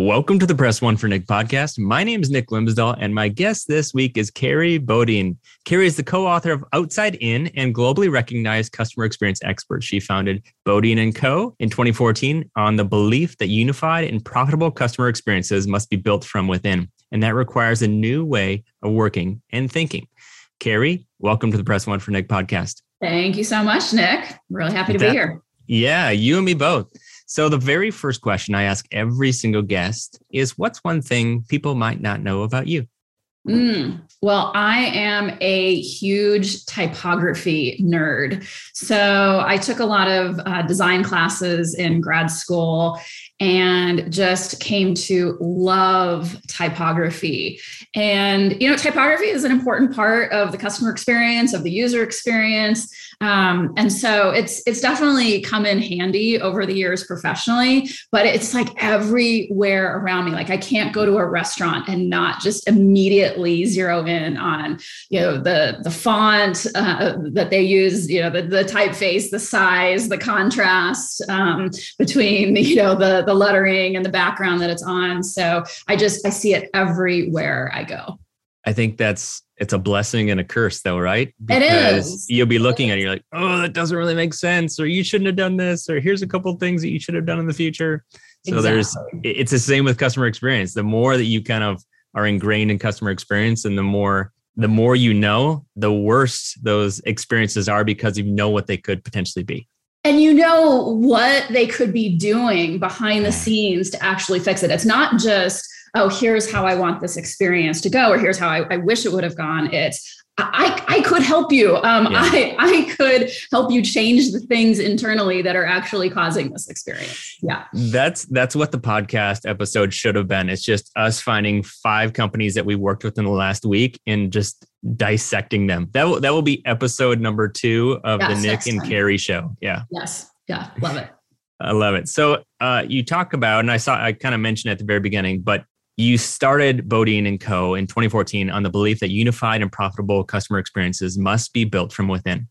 Welcome to the Press One for Nick podcast. My name is Nick Glimsdahl, and my guest this week is Kerry Bodine. Kerry is the co-author of Outside In and globally recognized customer experience expert. She founded Bodine & Co. in 2014 on the belief that unified and profitable customer experiences must be built from within, and that requires a new way of working and thinking. Kerry, welcome to the Press One for Nick podcast. Thank you so much, Nick. Really happy to That- be here. Yeah, you and me both. So, the very first question I ask every single guest is what's one thing people might not know about you? Mm. Well, I am a huge typography nerd. So I took a lot of uh, design classes in grad school and just came to love typography. And, you know, typography is an important part of the customer experience, of the user experience. Um, and so it's it's definitely come in handy over the years professionally, but it's like everywhere around me. Like I can't go to a restaurant and not just immediately zero in on you know the the font uh, that they use, you know the the typeface, the size, the contrast um, between you know the the lettering and the background that it's on. So I just I see it everywhere I go. I think that's it's a blessing and a curse though, right? It is. You'll be looking at it, you're like, oh, that doesn't really make sense, or you shouldn't have done this, or here's a couple things that you should have done in the future. So there's it's the same with customer experience. The more that you kind of are ingrained in customer experience and the more the more you know, the worse those experiences are because you know what they could potentially be. and you know what they could be doing behind the scenes to actually fix it. It's not just, oh, here's how I want this experience to go, or here's how I, I wish it would have gone. It's I, I could help you. Um, Yeah. I, I could help you change the things internally that are actually causing this experience. Yeah. That's that's what the podcast episode should have been. It's just us finding five companies that we worked with in the last week and just dissecting them. That will that will be episode number two of Yes, the Nick and time. Kerry show. Yeah, Yes. Yeah. Love it. I love it. So uh, you talk about, and I saw I kind of mentioned at the very beginning, but you started Bodine and Co. in 2014 on the belief that unified and profitable customer experiences must be built from within.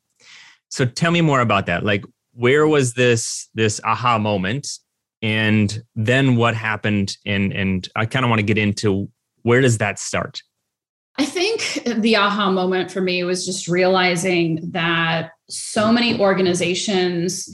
So tell me more about that. Like, where was this this aha moment, and then what happened? And and I kind of want to get into where does that start? I think the aha moment for me was just realizing that so many organizations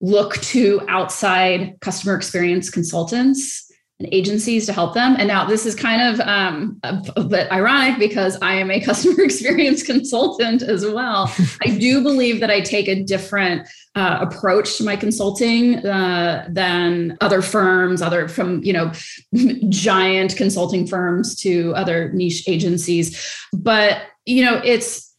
look to outside customer experience consultants and agencies to help them. And now this is kind of um, a, a bit ironic because I am a customer experience consultant as well. I do believe that I take a different uh, approach to my consulting uh, than other firms, other from you know giant consulting firms to other niche agencies. But you know, it's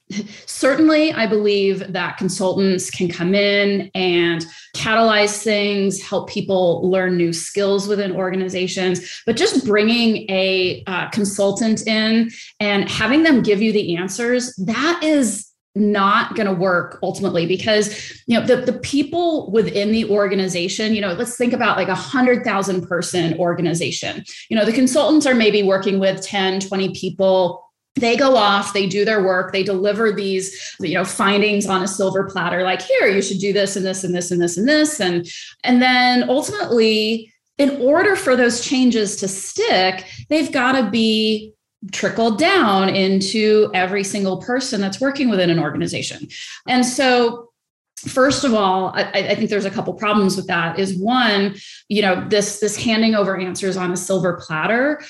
certainly i believe that consultants can come in and catalyze things help people learn new skills within organizations but just bringing a uh, consultant in and having them give you the answers that is not going to work ultimately because you know the, the people within the organization you know let's think about like a 100000 person organization. You know the consultants are maybe working with 10 20 people they go off they do their work they deliver these you know findings on a silver platter like here you should do this and this and this and this and this and and then ultimately in order for those changes to stick they've got to be trickled down into every single person that's working within an organization. And so first of all I, I, think there's a couple problems with that is one you know this this handing over answers on a silver platter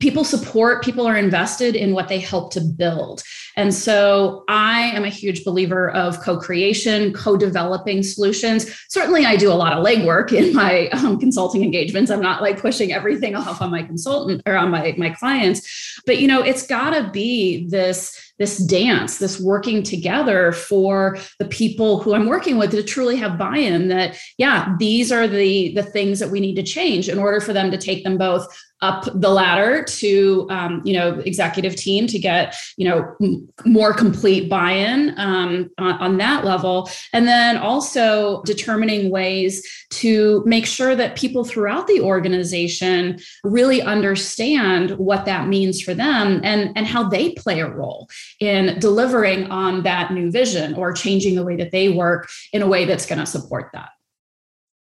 people support people are invested in what they help to build and so i am a huge believer of co-creation co-developing solutions. Certainly i do a lot of legwork in my um, consulting engagements. I'm not like pushing everything off on my consultant or on my, my clients. But you know it's got to be this this dance this working together for the people who i'm working with to truly have buy-in that yeah these are the the things that we need to change in order for them to take them both up the ladder to um, you know executive team to get you know more complete buy-in um, on, on, that level. And then also determining ways to make sure that people throughout the organization really understand what that means for them and and how they play a role in delivering on that new vision or changing the way that they work in a way that's going to support that.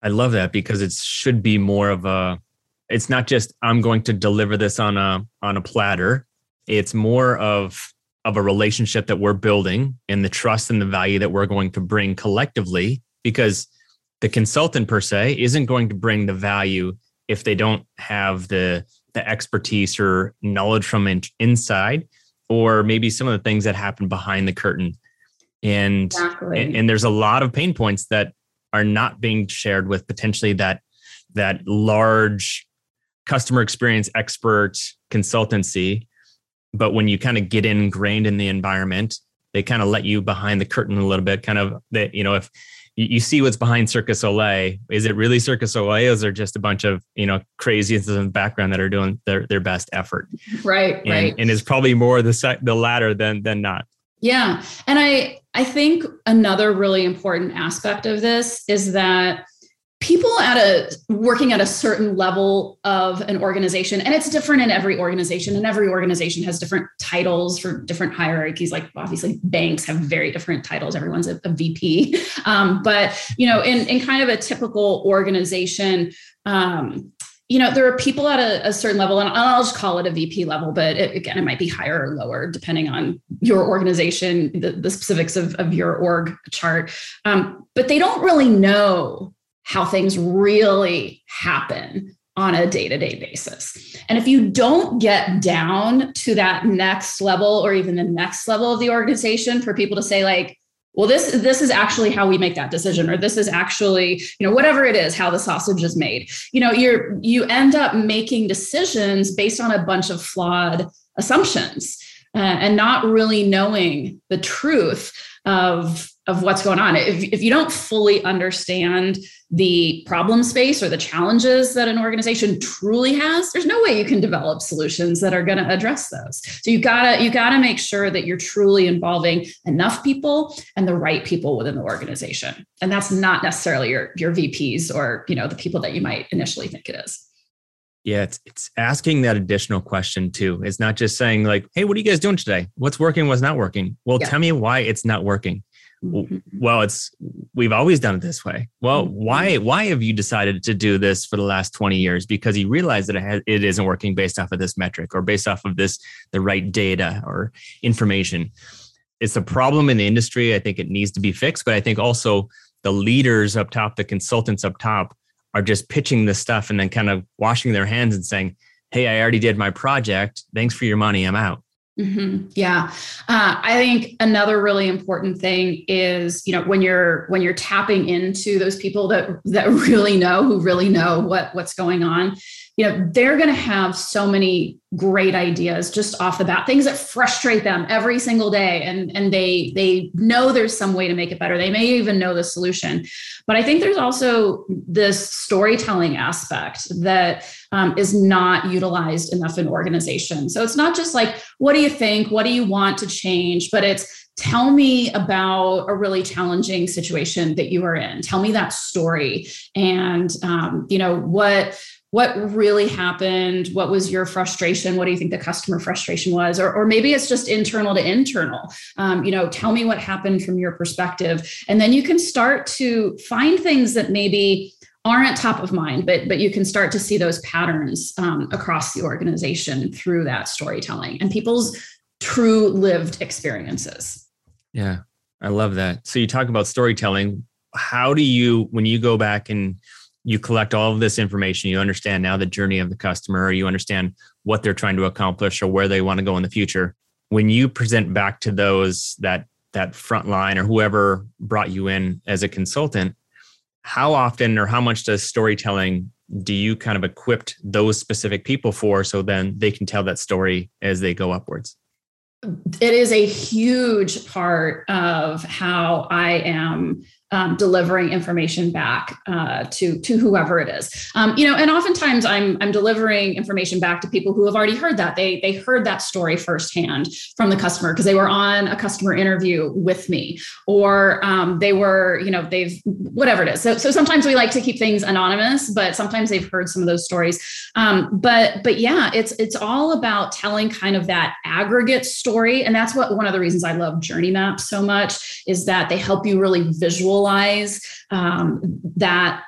I love that because it should be more of a it's not just i'm going to deliver this on a on a platter. It's more of of a relationship that we're building and the trust and the value that we're going to bring collectively because the consultant per se isn't going to bring the value if they don't have the the expertise or knowledge from in, inside or maybe some of the things that happen behind the curtain and, exactly. and and there's a lot of pain points that are not being shared with potentially that that large customer experience expert consultancy. But when you kind of get ingrained in the environment, they kind of let you behind the curtain a little bit, kind of that, you know, if you, see what's behind Circus Soleil, is it really Cirque Soleil? Is there just a bunch of, you know, crazies in the background that are doing their, their best effort? Right. And, right. and it's probably more the, the latter than, than not. Yeah. And I, I think another really important aspect of this is that people at a working at a certain level of an organization and it's different in every organization and every organization has different titles for different hierarchies. Like obviously banks have very different titles. Everyone's a, a vp um, but you know in, in kind of a typical organization um, you know there are people at a, a, certain level and i'll just call it a vp level but it, again it might be higher or lower depending on your organization the, the specifics of, of your org chart. Um, but they don't really know how things really happen on a day-to-day basis. And if you don't get down to that next level or even the next level of the organization for people to say like well this this is actually how we make that decision or this is actually you know whatever it is how the sausage is made you know you're you end up making decisions based on a bunch of flawed assumptions uh, and not really knowing the truth of of what's going on. If, if you don't fully understand the problem space or the challenges that an organization truly has, there's no way you can develop solutions that are going to address those. So you gotta you gotta make sure that you're truly involving enough people and the right people within the organization. And that's not necessarily your your VPs or you know the people that you might initially think it is. Yeah, it's it's asking that additional question too. It's not just saying like, "Hey, what are you guys doing today? What's working? What's not working?" Well, yeah. tell me why it's not working. Mm-hmm. Well, it's we've always done it this way. Well, mm-hmm. why why have you decided to do this for the last 20 years? Because you realize that it, has, it isn't working based off of this metric or based off of this the right data or information. It's a problem in the industry. I think it needs to be fixed, but I think also the leaders up top, the consultants up top are just pitching this stuff and then kind of washing their hands and saying, "Hey, I already did my project. Thanks for your money. I'm out." Mm-hmm. Yeah, uh, I think another really important thing is you know when you're when you're tapping into those people that that really know who really know what what's going on you know they're going to have so many great ideas just off the bat things that frustrate them every single day and and they they know there's some way to make it better. They may even know the solution. But i think there's also this storytelling aspect that um, is not utilized enough in organizations. So it's not just like what do you think? What do you want to change? But it's tell me about a really challenging situation that you are in. Tell me that story. And um, you know what what really happened? What was your frustration? What do you think the customer frustration was? Or, or maybe it's just internal to internal. Um, you know tell me what happened from your perspective. And then you can start to find things that maybe aren't top of mind but but you can start to see those patterns um, across the organization through that storytelling and people's true lived experiences. Yeah i love that. So you talk about storytelling. How do you when you go back and you collect all of this information you understand now the journey of the customer you understand what they're trying to accomplish or where they want to go in the future when you present back to those that that front line or whoever brought you in as a consultant how often or how much does storytelling do you kind of equipped those specific people for so then they can tell that story as they go upwards? It is a huge part of how I am um, delivering information back uh, to to whoever it is. Um, you know, and oftentimes I'm I'm delivering information back to people who have already heard that they they heard that story firsthand from the customer because they were on a customer interview with me, or um, they were you know they've whatever it is. So so sometimes we like to keep things anonymous, but sometimes they've heard some of those stories. Um, but but yeah, it's it's all about telling kind of that aggregate story, and that's what one of the reasons I love journey maps so much is that they help you really visual visualize um, that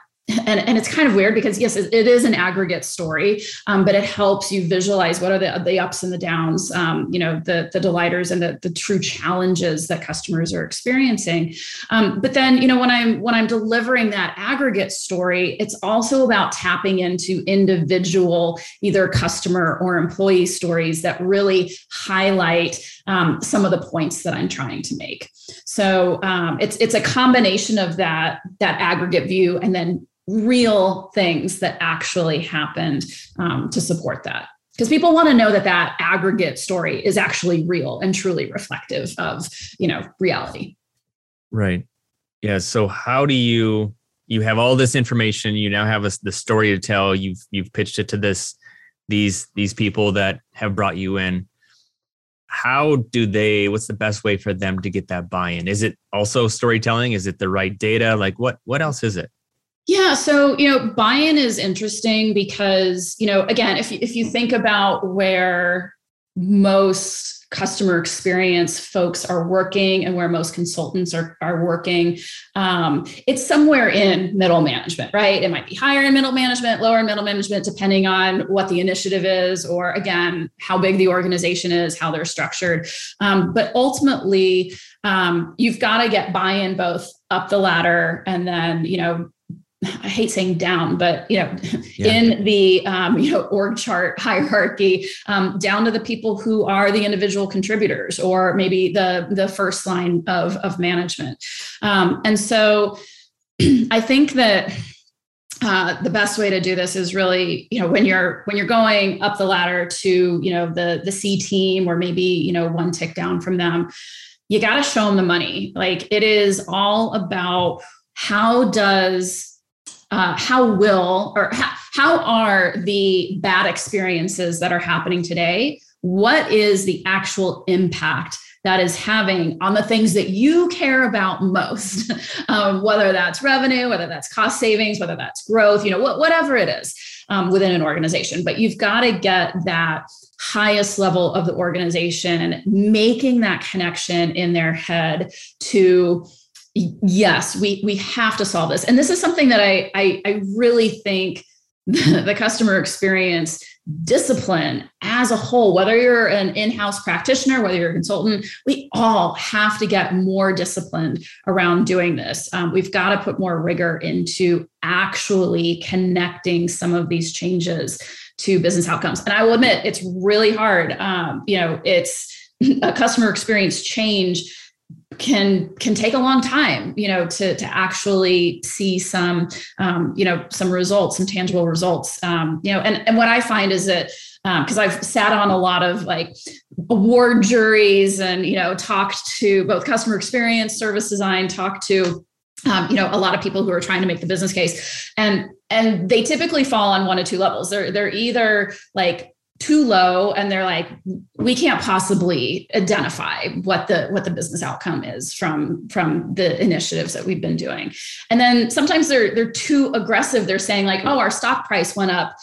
and, and it's kind of weird because yes it, is an aggregate story um, but it helps you visualize what are the, the ups and the downs um, you know the, the delighters and the, the true challenges that customers are experiencing. Um, but then you know when i'm when i'm delivering that aggregate story it's also about tapping into individual either customer or employee stories that really highlight um, some of the points that i'm trying to make. So um, it's it's a combination of that that aggregate view and then real things that actually happened um, to support that. Because people want to know that that aggregate story is actually real and truly reflective of you know reality. Right. Yeah so how do you you have all this information you now have a, the story to tell you've you've pitched it to this these these people that have brought you in. How do they what's the best way for them to get that buy-in? Is it also storytelling? Is it the right data? Like what what else is it yeah so you know buy-in is interesting because you know again if you, if you think about where most customer experience folks are working and where most consultants are, are working um, it's somewhere in middle management right? It might be higher in middle management lower in middle management depending on what the initiative is or again how big the organization is how they're structured. Um, but ultimately um, you've got to get buy-in both up the ladder and then you know I hate saying down, but you know, yeah. in the um, you know org chart hierarchy, um, down to the people who are the individual contributors, or maybe the the first line of of management. Um, and so, I think that uh, the best way to do this is really you know when you're when you're going up the ladder to you know the the C team, or maybe you know one tick down from them, you got to show them the money. Like it is all about how does uh, how will or how, how are the bad experiences that are happening today? What is the actual impact that is having on the things that you care about most? Um, whether that's revenue whether that's cost savings whether that's growth you know wh- whatever it is um, within an organization. But you've got to get that highest level of the organization making that connection in their head to yes, we we have to solve this. And this is something that I I, I really think the, customer experience discipline as a whole, whether you're an in-house practitioner, whether you're a consultant, we all have to get more disciplined around doing this. Um, we've got to put more rigor into actually connecting some of these changes to business outcomes. And I will admit, it's really hard. Um, you know, it's a customer experience change can can take a long time you know to to actually see some um, you know some results some tangible results. Um, you know and and what i find is that because um, i've sat on a lot of like award juries and you know talked to both customer experience service design talked to um, you know a lot of people who are trying to make the business case. And and they typically fall on one of two levels. They're they're either like too low and they're like we can't possibly identify what the what the business outcome is from from the initiatives that we've been doing. And then sometimes they're they're too aggressive. They're saying like oh our stock price went up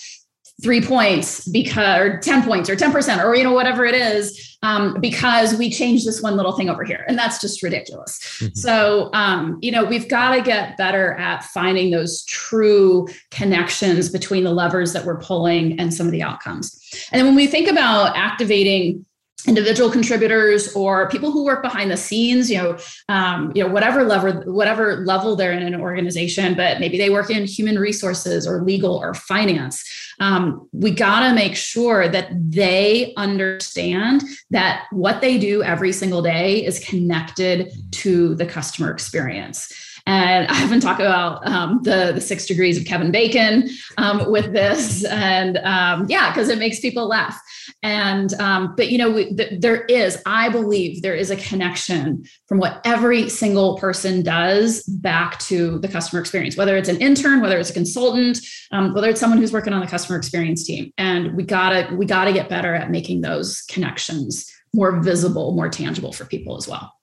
three points because or 10 points or 10% or you know whatever it is um, because we changed this one little thing over here and that's just ridiculous mm-hmm. so um, you know we've got to get better at finding those true connections between the levers that we're pulling and some of the outcomes and then when we think about activating individual contributors or people who work behind the scenes you know um, you know whatever level whatever level they're in an organization but maybe they work in human resources or legal or finance. Um, we got to make sure that they understand that what they do every single day is connected to the customer experience And I often talk about um, the, the six degrees of Kevin Bacon um, with this. And um, yeah, because it makes people laugh. And, um, but you know, we, th- there is, I believe there is a connection from what every single person does back to the customer experience, whether it's an intern, whether it's a consultant, um, whether it's someone who's working on the customer experience team. And we gotta, we gotta get better at making those connections more visible, more tangible for people as well.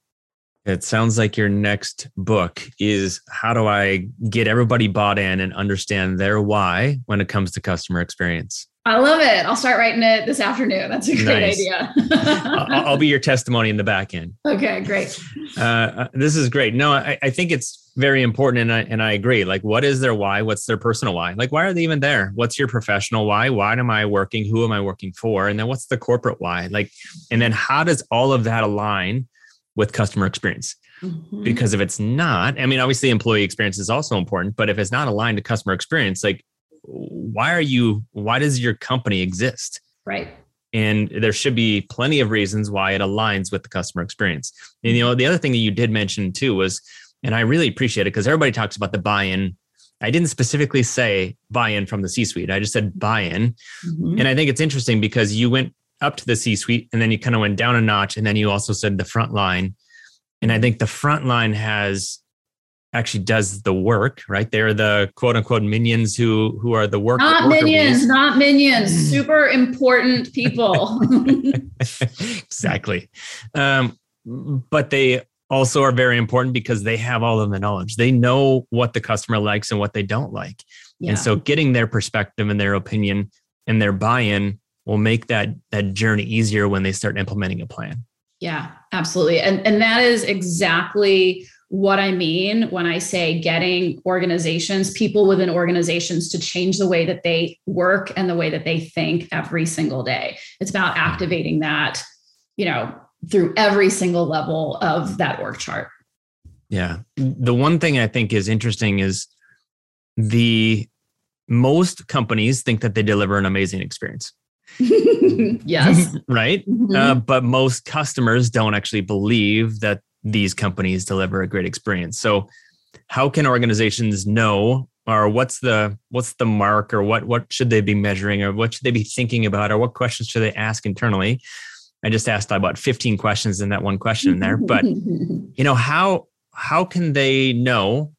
It sounds like your next book is how do I get everybody bought in and understand their why when it comes to customer experience? I love it. I'll start writing it this afternoon. That's a great nice. idea. I'll, be your testimony in the back end. Okay, great. Uh, uh, this is great. No, I, I, think it's very important, and I and I agree. Like, what is their why? What's their personal why? Like, why are they even there? What's your professional why? Why am I working? Who am I working for? And then what's the corporate why? Like, and then how does all of that align with customer experience? Mm-hmm. Because if it's not, I mean, obviously employee experience is also important, but if it's not aligned to customer experience, like why are you why does your company exist right and there should be plenty of reasons why it aligns with the customer experience and you know the other thing that you did mention too was and i really appreciate it because everybody talks about the buy-in i didn't specifically say buy-in from the c-suite i just said buy-in mm-hmm. and i think it's interesting because you went up to the c-suite and then you kind of went down a notch and then you also said the front line and i think the front line has actually does the work, right? They're the quote unquote minions who who are the work. Not minions, bees. not minions. Super important people. exactly, um, but they also are very important because they have all of the knowledge. They know what the customer likes and what they don't like, yeah. and so getting their perspective and their opinion and their buy-in will make that that journey easier when they start implementing a plan. Yeah, absolutely. And and that is exactly what I mean when I say getting organizations, people within organizations to change the way that they work and the way that they think every single day. It's about mm-hmm. activating that, you know, through every single level of that org chart. Yeah. The one thing I think is interesting is the most companies think that they deliver an amazing experience. yes. right. Mm-hmm. Uh, but most customers don't actually believe that these companies deliver a great experience. So how can organizations know or what's the what's the mark or what what should they be measuring or what should they be thinking about or what questions should they ask internally? I just asked about 15 questions in that one question in there, but you know how how can they know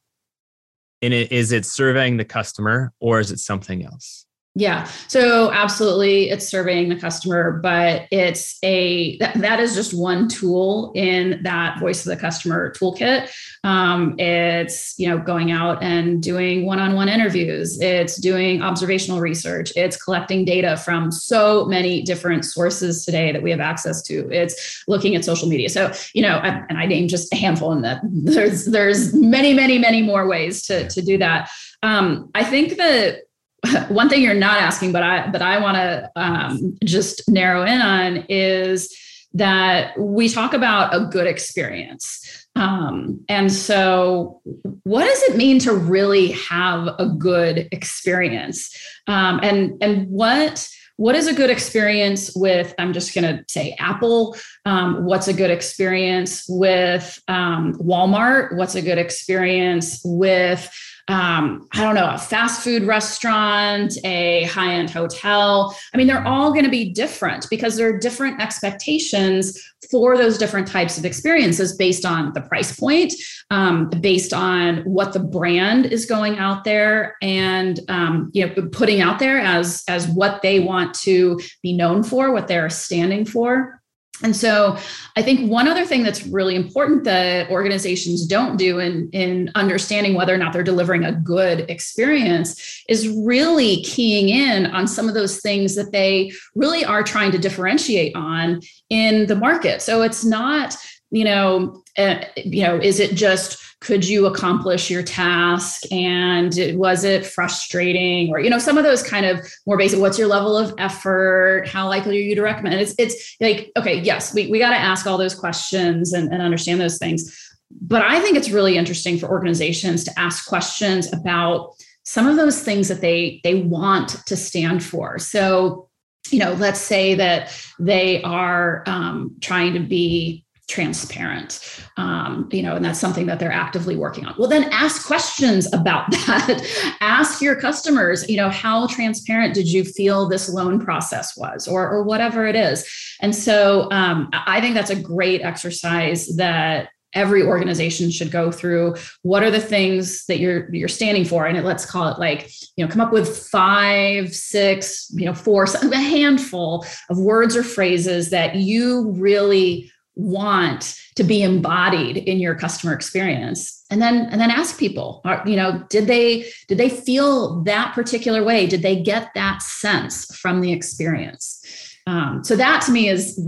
and it, is it surveying the customer or is it something else? Yeah. So absolutely it's surveying the customer, but it's a that, that is just one tool in that voice of the customer toolkit. Um, it's you know going out and doing one-on-one interviews, it's doing observational research, it's collecting data from so many different sources today that we have access to. It's looking at social media. So, you know, I, and I named just a handful in that there's there's many, many, many more ways to, to do that. Um, I think that one thing you're not asking, but I but I want to um, just narrow in on is that we talk about a good experience. Um, and so, what does it mean to really have a good experience? Um, and and what what is a good experience with i'm just going to say apple um, what's a good experience with um, walmart what's a good experience with um, I don't know, a fast food restaurant, a high end hotel. I mean, they're all going to be different because there are different expectations for those different types of experiences based on the price point, um, based on what the brand is going out there and um, you know putting out there as as what they want to be known for, what they're standing for. And so I think one other thing that's really important that organizations don't do in, in understanding whether or not they're delivering a good experience is really keying in on some of those things that they really are trying to differentiate on in the market. So it's not, you know, uh, you know, is it just could you accomplish your task? And was it frustrating? Or you know some of those kind of more basic what's your level of effort? How likely are you to recommend? It's it's like okay yes we, we got to ask all those questions and, and understand those things. But i think it's really interesting for organizations to ask questions about some of those things that they they want to stand for. So you know let's say that they are um, trying to be transparent um, you know and that's something that they're actively working on. Well then ask questions about that. Ask your customers you know how transparent did you feel this loan process was or or whatever it is. And so um, i think that's a great exercise that every organization should go through. What are the things that you're you're standing for? And it, let's call it like you know come up with five six you know four a handful of words or phrases that you really want to be embodied in your customer experience. And then and then ask people you know did they did they feel that particular way? Did they get that sense from the experience? Um, so that to me is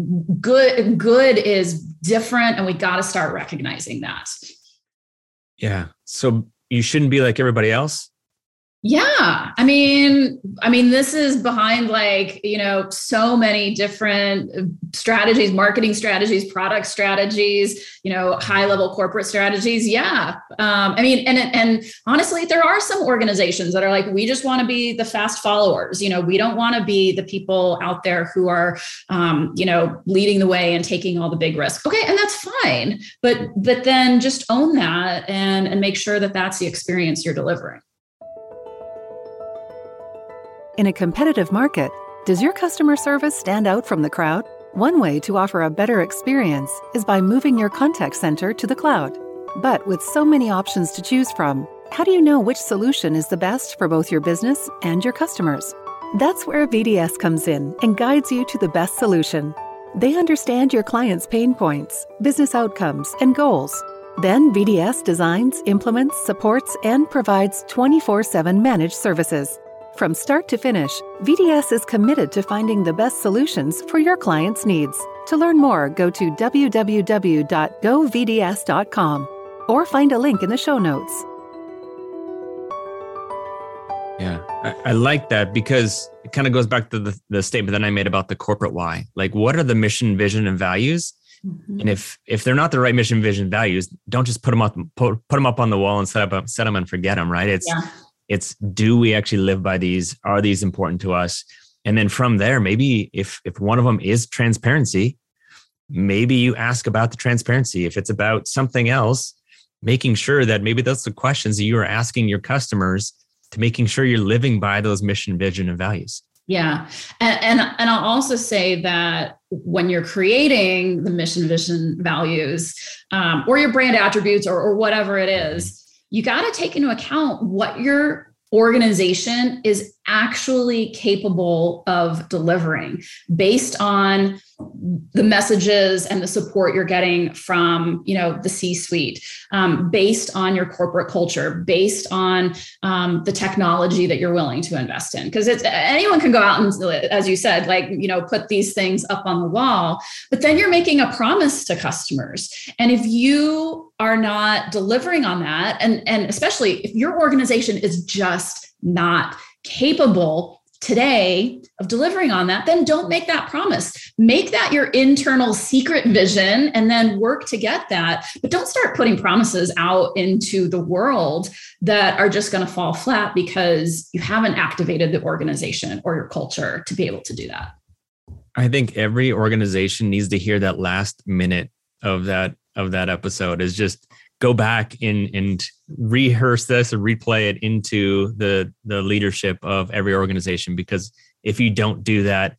good good is different and we got to start recognizing that. Yeah. So you shouldn't be like everybody else yeah. I mean, I mean, this is behind like, you know, so many different uh, strategies, marketing strategies, product strategies, you know, high level corporate strategies. Yeah. Um, I mean, and, and honestly, there are some organizations that are like, we just want to be the fast followers. You know, we don't want to be the people out there who are, um, you know, leading the way and taking all the big risks. Okay. And that's fine. But, but then just own that and, and make sure that that's the experience you're delivering. In a competitive market, does your customer service stand out from the crowd? One way to offer a better experience is by moving your contact center to the cloud. But with so many options to choose from, how do you know which solution is the best for both your business and your customers? That's where VDS comes in and guides you to the best solution. They understand your client's pain points, business outcomes, and goals. Then VDS designs, implements, supports, and provides 24 7 managed services. From start to finish, VDS is committed to finding the best solutions for your clients' needs. To learn more, go to www.govds.com or find a link in the show notes. Yeah, I, I like that because it kind of goes back to the, the statement that I made about the corporate why. Like, what are the mission, vision, and values? Mm-hmm. And if if they're not the right mission, vision, values, don't just put them up put, put them up on the wall and set up set them and forget them. Right? It's yeah it's do we actually live by these? Are these important to us? And then from there, maybe if if one of them is transparency, maybe you ask about the transparency. If it's about something else, making sure that maybe are the questions that you are asking your customers to making sure you're living by those mission, vision, and values. Yeah. And, and, and I'll also say that when you're creating the mission, vision, values, um, or your brand attributes or, or whatever it is, you got to take into account what your organization is actually capable of delivering based on the messages and the support you're getting from you know the c suite um, based on your corporate culture based on um, the technology that you're willing to invest in. Because it's anyone can go out and as you said like you know put these things up on the wall but then you're making a promise to customers. And if you are not delivering on that and and especially if your organization is just not capable today of delivering on that, then don't make that promise. Make that your internal secret vision and then work to get that. But don't start putting promises out into the world that are just going to fall flat because you haven't activated the organization or your culture to be able to do that. I think every organization needs to hear that last minute of that of that episode is just go back and and rehearse this and replay it into the the leadership of every organization because if you don't do that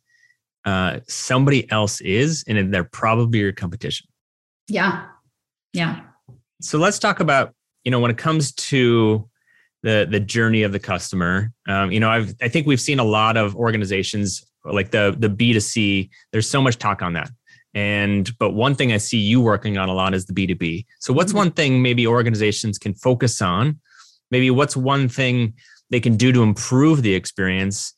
uh, somebody else is and they're probably your competition. Yeah. Yeah. So let's talk about you know when it comes to the the journey of the customer um, you know i've i think we've seen a lot of organizations like the the b2c there's so much talk on that and but one thing I see you working on a lot is the B2B. So what's mm-hmm. one thing maybe organizations can focus on? Maybe what's one thing they can do to improve the experience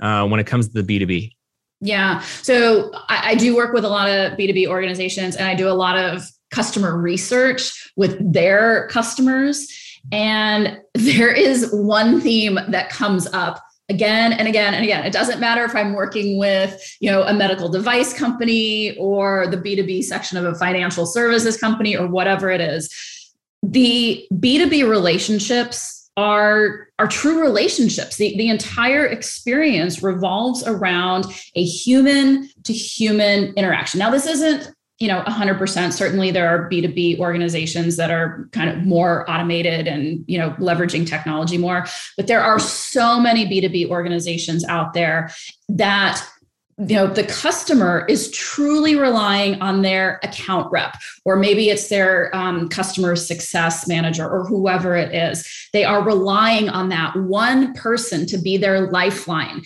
uh, when it comes to the B2B? Yeah. So I, I do work with a lot of B2B organizations and I do a lot of customer research with their customers. And there is one theme that comes up again and again and again. It doesn't matter if i'm working with you know a medical device company or the b2b section of a financial services company or whatever it is. The b2b relationships are are true relationships. The, the entire experience revolves around a human to human interaction. Now this isn't you know 100% certainly there are b2b organizations that are kind of more automated and you know leveraging technology more but there are so many b2b organizations out there that you know the customer is truly relying on their account rep or maybe it's their um, customer success manager or whoever it is. They are relying on that one person to be their lifeline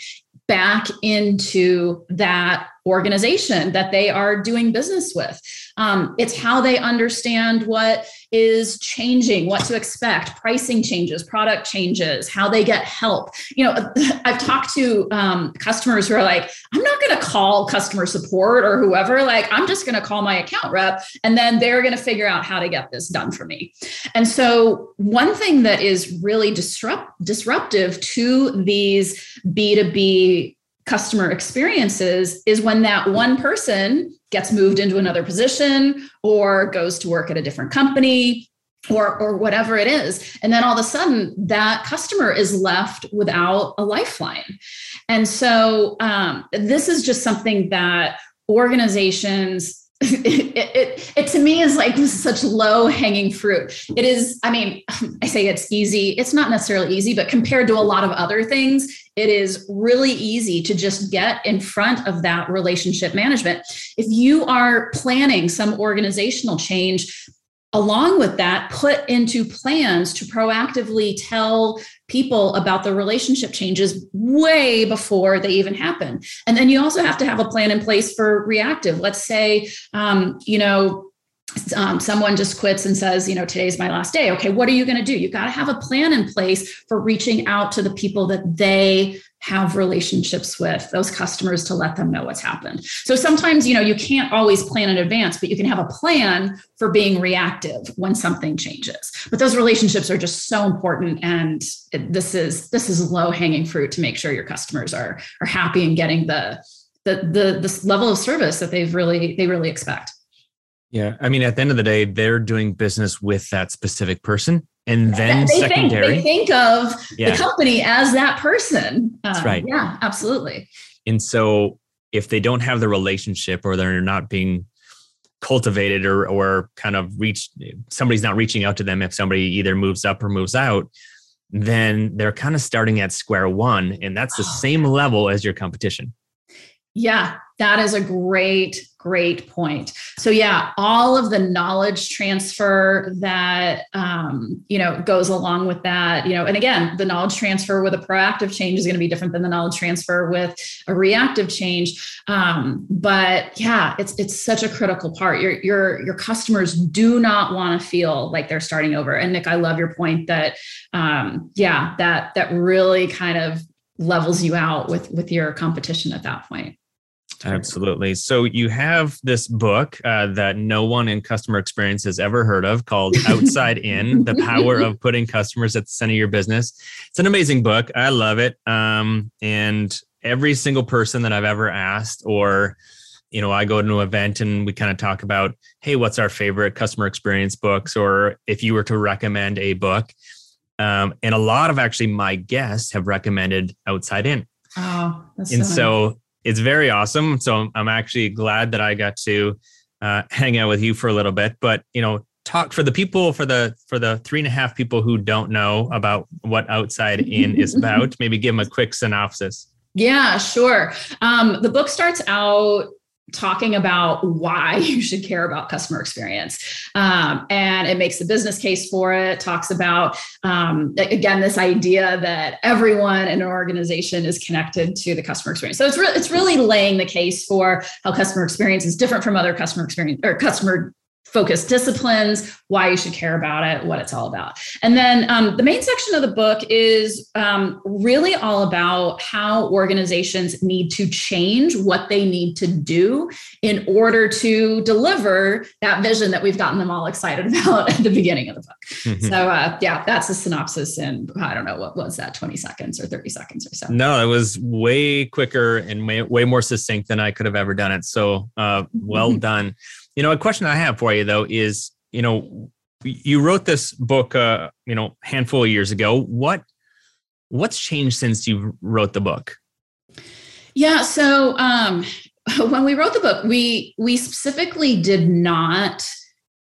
back into that organization that they are doing business with. Um, it's how they understand what is changing, what to expect, pricing changes, product changes, how they get help. You know, I've talked to um, customers who are like, I'm not going to call customer support or whoever. Like, I'm just going to call my account rep, and then they're going to figure out how to get this done for me. And so, one thing that is really disrupt disruptive to these B2B customer experiences is when that one person gets moved into another position or goes to work at a different company or or whatever it is. And then all of a sudden that customer is left without a lifeline. And so um, this is just something that organizations it, it, it, to me is like such low hanging fruit. It is, I mean, I say it's easy. It's not necessarily easy, but compared to a lot of other things, it is really easy to just get in front of that relationship management. If you are planning some organizational change, along with that, put into plans to proactively tell people about the relationship changes way before they even happen. And then you also have to have a plan in place for reactive. Let's say, um, you know, um, someone just quits and says, you know, today's my last day. Okay, what are you going to do? You've got to have a plan in place for reaching out to the people that they have relationships with those customers to let them know what's happened. So sometimes, you know, you can't always plan in advance, but you can have a plan for being reactive when something changes. But those relationships are just so important and it, this is this is low hanging fruit to make sure your customers are are happy and getting the the the this level of service that they've really they really expect. Yeah. I mean, at the end of the day, they're doing business with that specific person. And then they secondary. Think, they think of yeah. the company as that person. That's um, right. Yeah, absolutely. And so if they don't have the relationship or they're not being cultivated or or kind of reach somebody's not reaching out to them if somebody either moves up or moves out then they're kind of starting at square one and that's the same level as your competition yeah that is a great great point. So yeah all of the knowledge transfer that um, you know goes along with that you know and again the knowledge transfer with a proactive change is going to be different than the knowledge transfer with a reactive change. Um, but yeah it's it's such a critical part. Your your your customers do not want to feel like they're starting over. And nick i love your point that um, yeah that that really kind of levels you out with with your competition at that point Absolutely. So you have this book uh, that no one in customer experience has ever heard of called Outside In The Power of Putting Customers at the Center of Your Business. It's an amazing book. I love it. Um, and every single person that I've ever asked, or, you know, I go to an event and we kind of talk about, hey, what's our favorite customer experience books? Or if you were to recommend a book. Um, and a lot of actually my guests have recommended Outside In. Oh, and so, so it's very awesome. So I'm actually glad that I got to uh, hang out with you for a little bit. But you know, talk for the people for the for the three and a half people who don't know about what Outside In is about. Maybe give them a quick synopsis. Yeah, sure. Um, the book starts out talking about why you should care about customer experience. Um, and it makes the business case for it, talks about, um, again, this idea that everyone in an organization is connected to the customer experience. So it's, re- it's really laying the case for how customer experience is different from other customer experience or customer focused disciplines, why you should care about it, what it's all about. And then um, the main section of the book is um, really all about how organizations need to change what they need to do in order to deliver that vision that we've gotten them all excited about at the beginning of the book. Mm-hmm. So, uh, yeah, that's a synopsis in, I don't know, what was that, 20 seconds or 30 seconds or so? No, it was way quicker and way, way more succinct than I could have ever done it. So, uh, well done. You know, a question I have for you though is, you know, you wrote this book, uh, you know, handful of years ago. What what's changed since you wrote the book? Yeah, so um, when we wrote the book, we we specifically did not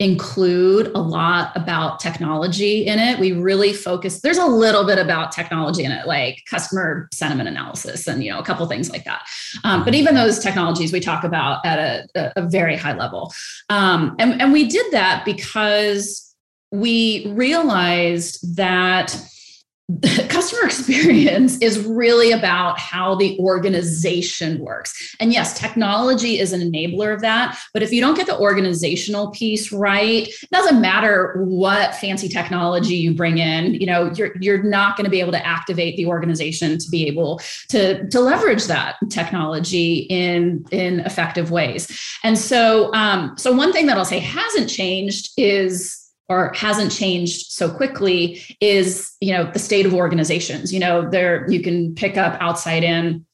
include a lot about technology in it. We really focus, there's a little bit about technology in it, like customer sentiment analysis and, you know, a couple things like that. Um, but even those technologies we talk about at a, a very high level. Um, and, and we did that because we realized that customer experience is really about how the organization works. And yes, technology is an enabler of that. But if you don't get the organizational piece right, it doesn't matter what fancy technology you bring in, you know, you're, you're not going to be able to activate the organization to be able to, to leverage that technology in, in effective ways. And so, um, so one thing that I'll say hasn't changed is or hasn't changed so quickly is you know the state of organizations. You know there you can pick up outside in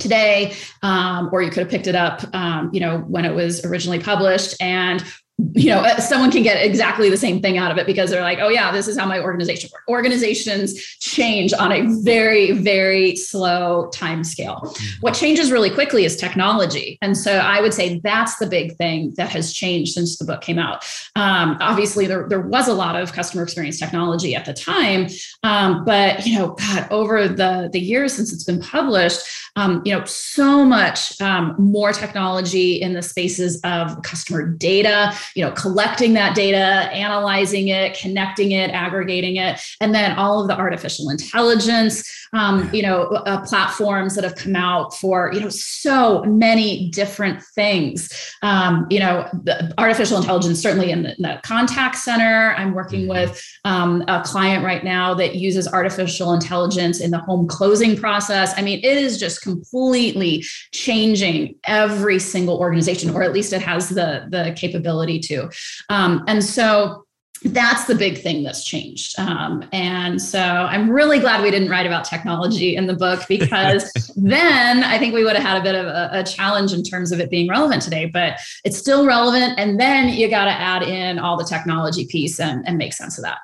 today um, or you could have picked it up um, you know when it was originally published. And you know someone can get exactly the same thing out of it because they're like oh yeah this is how my organization works. Organizations change on a very very slow time scale mm-hmm. what changes really quickly is technology. And so i would say that's the big thing that has changed since the book came out. Um, obviously there, there was a lot of customer experience technology at the time um, but you know god over the the years since it's been published um, you know so much um, more technology in the spaces of customer data you know collecting that data analyzing it connecting it aggregating it and then all of the artificial intelligence um, you know uh, platforms that have come out for you know so many different things um, you know the artificial intelligence certainly in the, in the contact center i'm working mm-hmm. with um, a client right now that uses artificial intelligence in the home closing process i mean it is just completely changing every single organization or at least it has the the capability to. Um, and so that's the big thing that's changed. Um, and so I'm really glad we didn't write about technology in the book because then I think we would have had a bit of a, a, challenge in terms of it being relevant today, but it's still relevant. And then you got to add in all the technology piece and, and make sense of that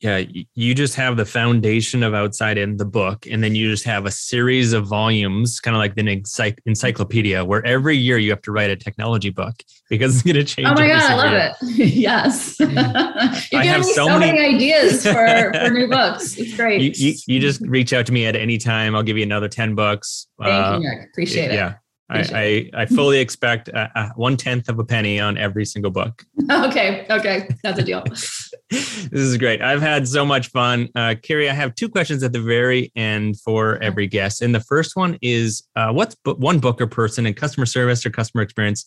yeah you just have the foundation of outside in the book and then you just have a series of volumes kind of like the encycl- encyclopedia where every year you have to write a technology book because it's going to change oh my god i love year. it. Yes. Mm. you're giving me so, so many, many, ideas for, for new books. It's great. You, you, you, just reach out to me at any time. I'll give you another 10 books. Thank uh, you Nick. appreciate it. yeah I, I, I, fully expect a, a one tenth of a penny on every single book. Okay, okay, that's a deal. this is great. I've had so much fun, uh, Kerry. I have two questions at the very end for every guest, and the first one is, uh, what's one book or person in customer service or customer experience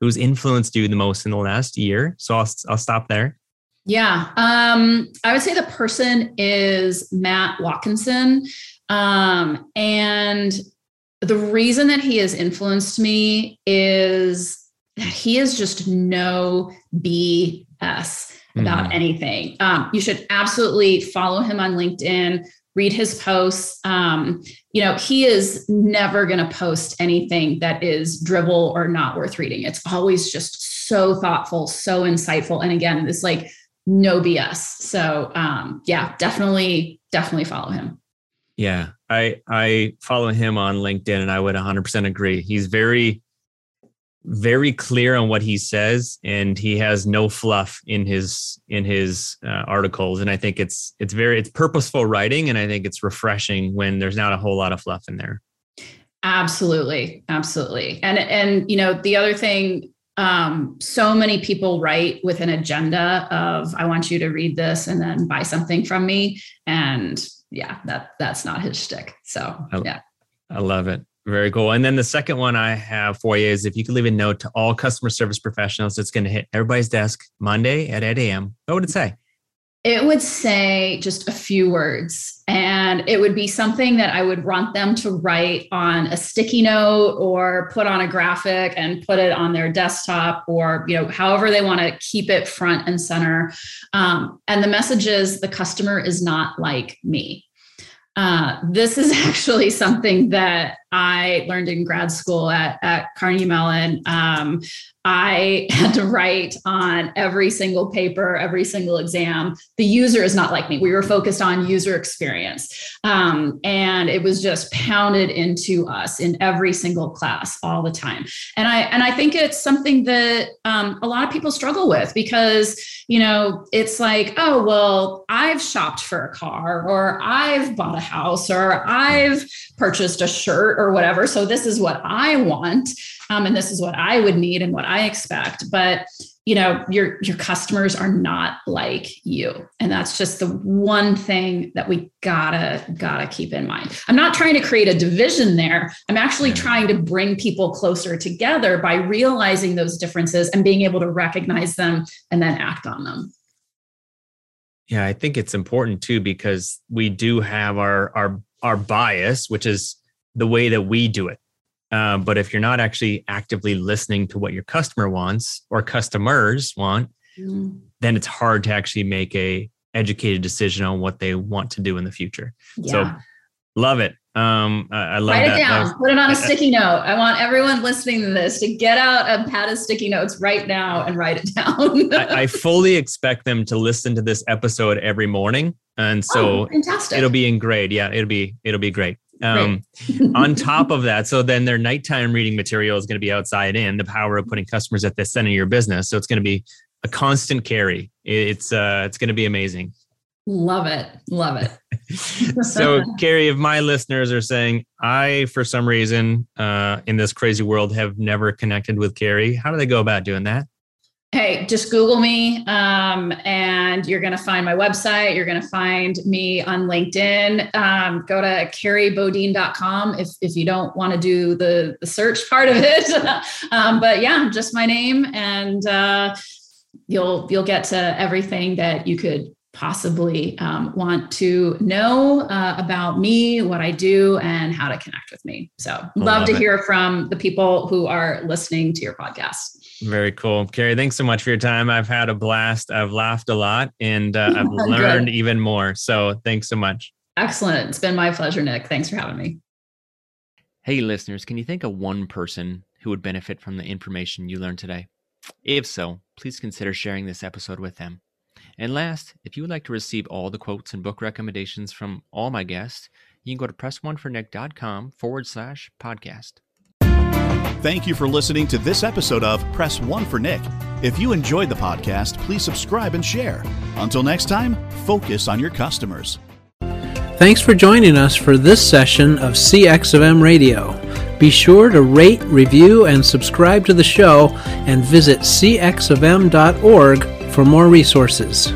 who's influenced you the most in the last year? So I'll I'll stop there. Yeah, um, I would say the person is Matt Watkinson, um, and the reason that he has influenced me is that he is just no BS about mm-hmm. anything. Um, you should absolutely follow him on LinkedIn, read his posts. Um, you know, he is never going to post anything that is drivel or not worth reading. It's always just so thoughtful, so insightful. And again, it's like no BS. So um, yeah, definitely, definitely follow him. Yeah, I I follow him on LinkedIn, and I would 100% agree. He's very very clear on what he says, and he has no fluff in his in his uh, articles. And I think it's it's very it's purposeful writing, and I think it's refreshing when there's not a whole lot of fluff in there. Absolutely, absolutely. And and you know the other thing um, so many people write with an agenda of I want you to read this and then buy something from me. And yeah, that that's not his shtick. So I, yeah. I love it. Very cool. And then the second one I have for you is if you could leave a note to all customer service professionals, it's going to hit everybody's desk Monday at 8 a.m. What would it say? It would say just a few words, and it would be something that I would want them to write on a sticky note or put on a graphic and put it on their desktop or you know however they want to keep it front and center. Um, and the message is the customer is not like me. Uh, this is actually something that I learned in grad school at, at Carnegie Mellon. Um, I had to write on every single paper, every single exam. The user is not like me. We were focused on user experience. Um, and it was just pounded into us in every single class all the time. And I and I think it's something that um, a lot of people struggle with because you know it's like, oh well, I've shopped for a car or I've bought a house or I've purchased a shirt or whatever. So this is what I want um, and this is what I would need and what I expect. But you know, your your customers are not like you, and that's just the one thing that we gotta gotta keep in mind. I'm not trying to create a division there. I'm actually trying to bring people closer together by realizing those differences and being able to recognize them and then act on them. Yeah, I think it's important too because we do have our our our bias, which is the way that we do it. Um, but if you're not actually actively listening to what your customer wants or customers want, mm. then it's hard to actually make a educated decision on what they want to do in the future. Yeah. So love it. Um, I, I love Write that. it down. Put it on a sticky note. I want everyone listening to this to get out a pad of sticky notes right now and write it down. I, I, fully expect them to listen to this episode every morning, and so oh, it'll be in grade. Yeah, it'll be it'll be great. Um, on top of that, so then their nighttime reading material is going to be outside in the power of putting customers at the center of your business. So it's going to be a constant carry. It's uh, it's going to be amazing. Love it. Love it. so, Kerry, if my listeners are saying, I, for some reason, uh, in this crazy world, have never connected with Kerry, how do they go about doing that? Hey, just Google me um, and you're going to find my website. You're going to find me on LinkedIn. Um, go to kerrybodine.com if, if you don't want to do the, the search part of it. um, but yeah, just my name and uh, you'll, you'll get to everything that you could possibly um, want to know uh, about me, what I do, and how to connect with me. So, love, love to it. hear from the people who are listening to your podcast. Very cool. Kerry, thanks so much for your time. I've had a blast. I've laughed a lot and uh, I've learned even more. So thanks so much. Excellent. It's been my pleasure, Nick. Thanks for having me. Hey, listeners, can you think of one person who would benefit from the information you learned today? If so, please consider sharing this episode with them. And last, if you would like to receive all the quotes and book recommendations from all my guests, you can go to pressonefornick.com forward slash podcast. Thank you for listening to this episode of Press One for Nick. If you enjoyed the podcast, please subscribe and share. Until next time, focus on your customers. Thanks for joining us for this session of CX of M Radio. Be sure to rate, review, and subscribe to the show and visit cxofm.org for more resources.